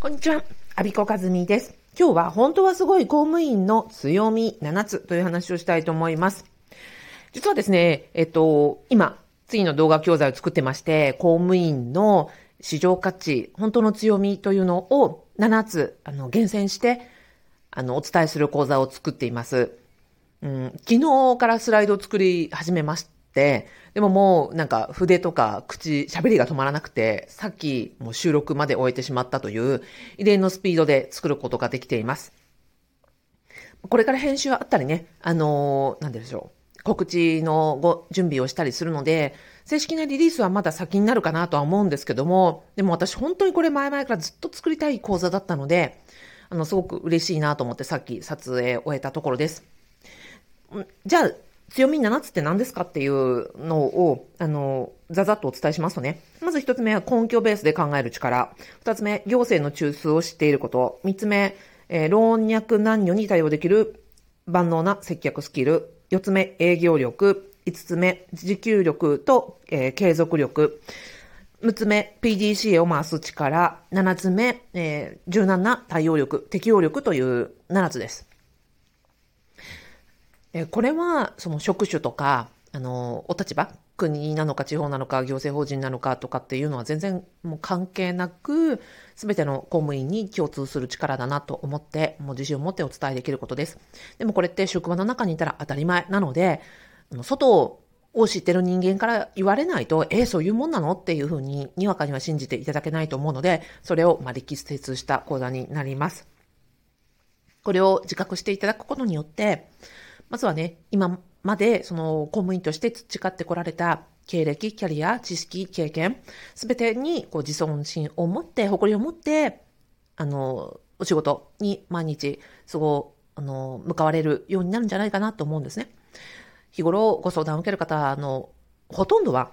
こんにちは。アビコカズミです。今日は本当はすごい公務員の強み7つという話をしたいと思います。実はですね、えっと、今、次の動画教材を作ってまして、公務員の市場価値、本当の強みというのを7つ、あの、厳選して、あの、お伝えする講座を作っています。うん、昨日からスライドを作り始めまして、でももうなんか筆とか口、喋りが止まらなくて、さっきもう収録まで終えてしまったという異例のスピードで作ることができています。これから編集あったりね、あのー、なんでしょう。告知のご準備をしたりするので、正式なリリースはまだ先になるかなとは思うんですけども、でも私本当にこれ前々からずっと作りたい講座だったので、あの、すごく嬉しいなと思ってさっき撮影を終えたところです。じゃあ、強み7つって何ですかっていうのを、あの、ざざっとお伝えしますとね。まず1つ目は根拠ベースで考える力。2つ目、行政の中枢を知っていること。3つ目、えー、老若男女に対応できる万能な接客スキル。4つ目、営業力。5つ目、持久力と、えー、継続力。6つ目、PDCA を回す力。7つ目、えー、柔軟な対応力、適応力という7つです。えこれは、その職種とか、あの、お立場、国なのか地方なのか行政法人なのかとかっていうのは全然もう関係なく、すべての公務員に共通する力だなと思って、もう自信を持ってお伝えできることです。でもこれって職場の中にいたら当たり前なので、外を知ってる人間から言われないと、えー、そういうもんなのっていうふうに、にわかには信じていただけないと思うので、それを、まあ、力説した講座になります。これを自覚していただくことによって、まずはね、今までその公務員として培ってこられた経歴、キャリア、知識、経験、すべてにこう自尊心を持って、誇りを持って、あの、お仕事に毎日、すごあの、向かわれるようになるんじゃないかなと思うんですね。日頃ご相談を受ける方のほとんどは、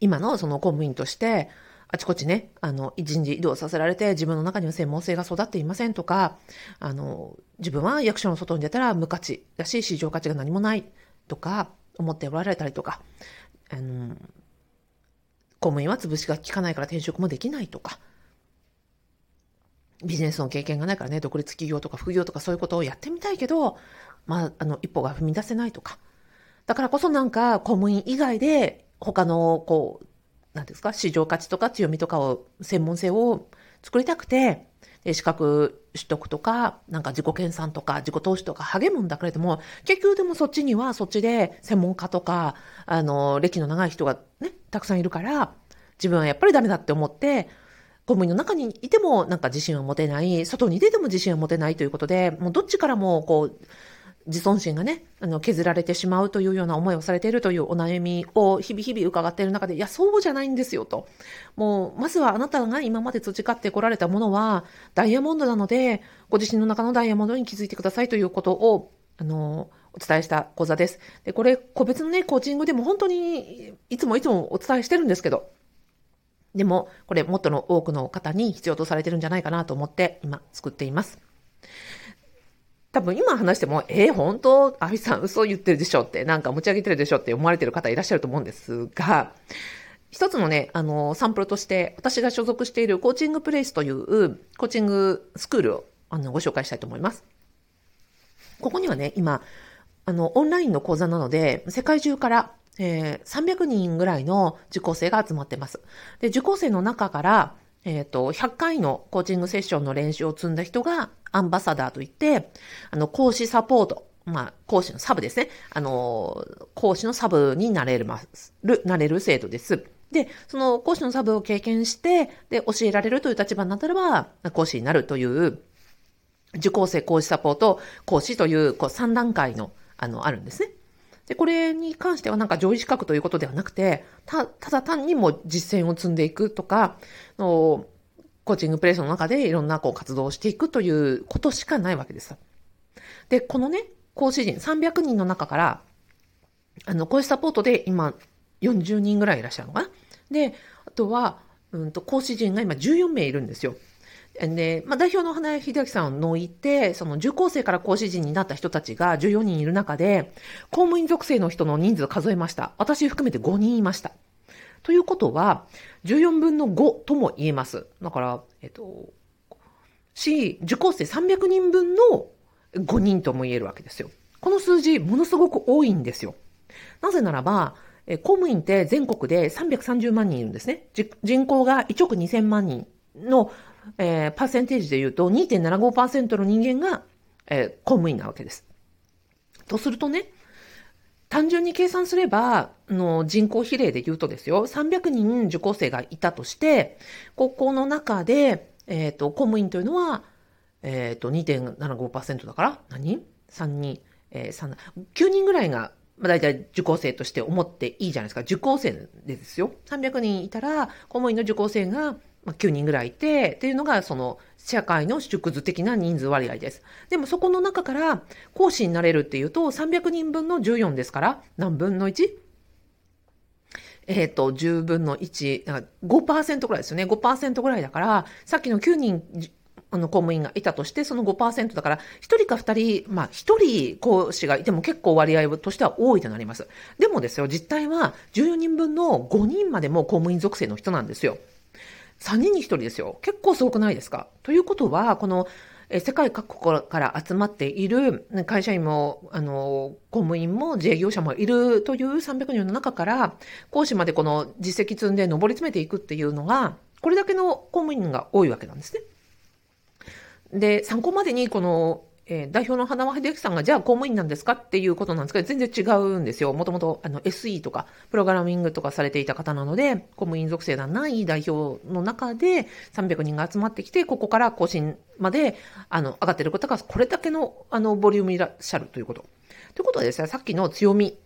今のその公務員として、あちこちね、あの、人事異動させられて自分の中には専門性が育っていませんとか、あの、自分は役所の外に出たら無価値だし、市場価値が何もないとか、思っておられたりとか、あの、公務員は潰しが効かないから転職もできないとか、ビジネスの経験がないからね、独立企業とか副業とかそういうことをやってみたいけど、まあ、あの、一歩が踏み出せないとか。だからこそなんか公務員以外で他の、こう、なんですか、市場価値とか強みとかを、専門性を作りたくて、資格取得とか、なんか自己研鑽とか、自己投資とか励むんだけれども、結局でもそっちにはそっちで専門家とか、あの、歴の長い人がね、たくさんいるから、自分はやっぱりダメだって思って、公務員の中にいてもなんか自信を持てない、外に出ても自信を持てないということで、もうどっちからもこう、自尊心がね、あの、削られてしまうというような思いをされているというお悩みを日々日々伺っている中で、いや、そうじゃないんですよと。もう、まずはあなたが今まで培ってこられたものは、ダイヤモンドなので、ご自身の中のダイヤモンドに気づいてくださいということを、あの、お伝えした講座です。で、これ、個別のね、コーチングでも本当に、いつもいつもお伝えしてるんですけど、でも、これ、もっとの多くの方に必要とされてるんじゃないかなと思って、今、作っています。多分今話しても、えー、本当？アビさん嘘言ってるでしょって、なんか持ち上げてるでしょって思われてる方いらっしゃると思うんですが、一つのね、あの、サンプルとして、私が所属しているコーチングプレイスというコーチングスクールをあのご紹介したいと思います。ここにはね、今、あの、オンラインの講座なので、世界中から、えー、300人ぐらいの受講生が集まってます。で、受講生の中から、えっ、ー、と、100回のコーチングセッションの練習を積んだ人がアンバサダーといって、あの、講師サポート、まあ、講師のサブですね。あの、講師のサブになれる、なれる制度です。で、その講師のサブを経験して、で、教えられるという立場になったらば、講師になるという、受講生講師サポート、講師という、こう、3段階の、あの、あるんですね。で、これに関してはなんか上位資格ということではなくて、た、ただ単にも実践を積んでいくとか、のコーチングプレイスの中でいろんなこう活動をしていくということしかないわけです。で、このね、講師陣300人の中から、あの、講師サポートで今40人ぐらいいらっしゃるのかなで、あとは、うんと、講師陣が今14名いるんですよ。で、まあ、代表の花江秀明さんを除いて、その受講生から講師陣になった人たちが14人いる中で、公務員属性の人の人数を数えました。私含めて5人いました。ということは、14分の5とも言えます。だから、えっと、し、受講生300人分の5人とも言えるわけですよ。この数字、ものすごく多いんですよ。なぜならば、公務員って全国で330万人いるんですね。人口が1億2000万人の、えー、パーセンテージで言うと2.75%の人間が、えー、公務員なわけです。とするとね、単純に計算すれば、の人口比例で言うとですよ、300人受講生がいたとして、高校の中で、えっ、ー、と、公務員というのは、えっ、ー、と、2.75%だから何、?3 人、えー、3、9人ぐらいが、まあ、大体受講生として思っていいじゃないですか。受講生でですよ。300人いたら、公務員の受講生が、まあ、9人ぐらいいて、っていうのが、その、社会の縮図的な人数割合です。でもそこの中から講師になれるっていうと300人分の14ですから何分の 1? えっ、ー、と、10分の1、5%ぐらいですよね。5%ぐらいだから、さっきの9人、あの、公務員がいたとして、その5%だから、1人か2人、まあ、1人講師がいても結構割合としては多いとなります。でもですよ、実態は14人分の5人までも公務員属性の人なんですよ。3人に1人ですよ。結構すごくないですか？ということは、この、世界各国から集まっている会社員も、あの、公務員も自営業者もいるという300人の中から、講師までこの実績積んで上り詰めていくっていうのが、これだけの公務員が多いわけなんですね。で、参考までにこのえー、代表の花輪秀樹さんが、じゃあ公務員なんですかっていうことなんですけど、全然違うんですよ。もともと、あの、SE とか、プログラミングとかされていた方なので、公務員属性がない代表の中で、300人が集まってきて、ここから更新まで、あの、上がってる方が、これだけの、あの、ボリュームいらっしゃるということ。ということはですね、さっきの強み、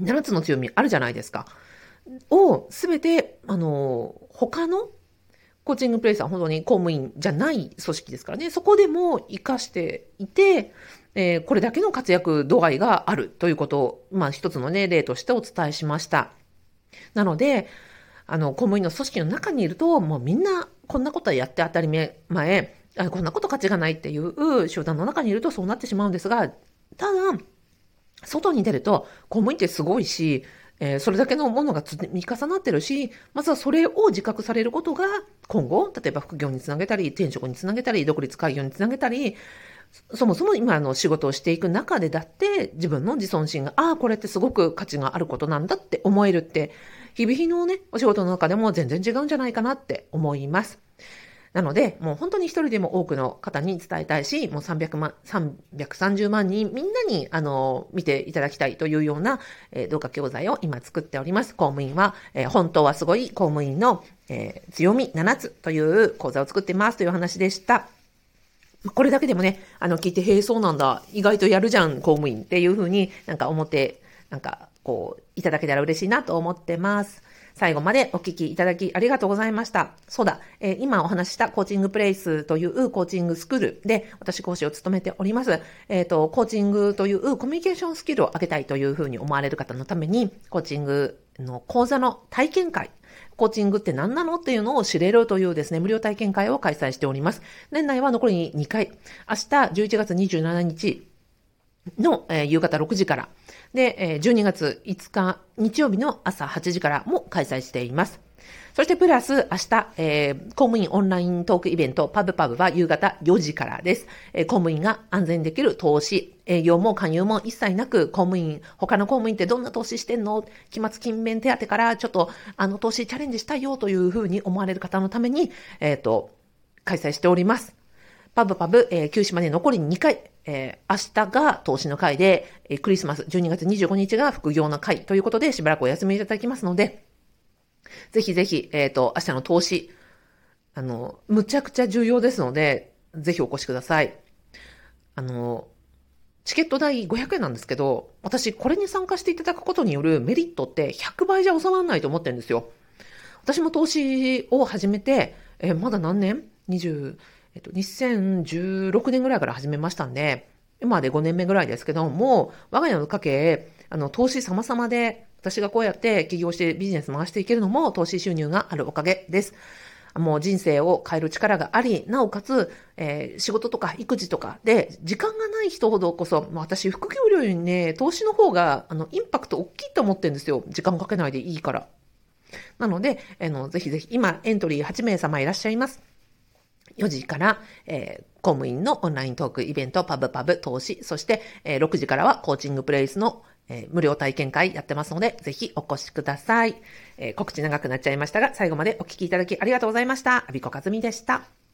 7つの強みあるじゃないですか。を、すべて、あの、他のコーチングプレイスは本当に公務員じゃない組織ですからね、そこでも活かしていて、えー、これだけの活躍度合いがあるということを、まあ一つのね、例としてお伝えしました。なので、あの、公務員の組織の中にいると、もうみんなこんなことはやって当たり前、あこんなこと価値がないっていう集団の中にいるとそうなってしまうんですが、ただ、外に出ると、公務員ってすごいし、えー、それだけのものが積み重なってるし、まずはそれを自覚されることが、今後、例えば副業につなげたり、転職につなげたり、独立開業につなげたり、そもそも今の仕事をしていく中でだって、自分の自尊心が、ああ、これってすごく価値があることなんだって思えるって、日々のね、お仕事の中でも全然違うんじゃないかなって思います。なので、もう本当に一人でも多くの方に伝えたいし、もう300万、330万人みんなに、あの、見ていただきたいというような、えー、動画教材を今作っております。公務員は、えー、本当はすごい公務員の、えー、強み7つという講座を作ってますという話でした。これだけでもね、あの、聞いて、へえ、そうなんだ。意外とやるじゃん、公務員っていうふうになんか思って、なんか、こう、いただけたら嬉しいなと思ってます。最後までお聞きいただきありがとうございました。そうだ、えー、今お話ししたコーチングプレイスというコーチングスクールで私講師を務めております。えっ、ー、と、コーチングというコミュニケーションスキルを上げたいというふうに思われる方のために、コーチングの講座の体験会、コーチングって何なのっていうのを知れるというですね、無料体験会を開催しております。年内は残り2回。明日11月27日の、えー、夕方6時から、で、え12月5日日曜日の朝8時からも開催しています。そしてプラス明日、えー、公務員オンライントークイベントパブパブは夕方4時からです。えー、公務員が安全できる投資、営業も勧誘も一切なく、公務員、他の公務員ってどんな投資してんの？期末勤勉手当からちょっとあの投資チャレンジしたいよというふうに思われる方のために、えっ、ー、と、開催しております。パブパブ、えー、休止まで残り2回、えー、明日が投資の会で、えー、クリスマス12月25日が副業の会ということでしばらくお休みいただきますので、ぜひぜひ、えっ、ー、と、明日の投資、あの、むちゃくちゃ重要ですので、ぜひお越しください。あの、チケット代500円なんですけど、私これに参加していただくことによるメリットって100倍じゃ収まらないと思ってるんですよ。私も投資を始めて、えー、まだ何年 ?20、えっと、2016年ぐらいから始めましたんで、今まで5年目ぐらいですけども、我が家の家計、あの、投資様々で、私がこうやって起業してビジネス回していけるのも投資収入があるおかげです。もう人生を変える力があり、なおかつ、えー、仕事とか育児とかで時間がない人ほどこそ、私副業よりね、投資の方が、あの、インパクト大きいと思ってるんですよ。時間かけないでいいから。なので、あの、ぜひぜひ、今、エントリー8名様いらっしゃいます。4時から、えー、公務員のオンライントークイベント、パブパブ投資、そして、えー、6時からはコーチングプレイスの、えー、無料体験会やってますので、ぜひお越しください。えー、告知長くなっちゃいましたが、最後までお聞きいただきありがとうございました。アビコカズミでした。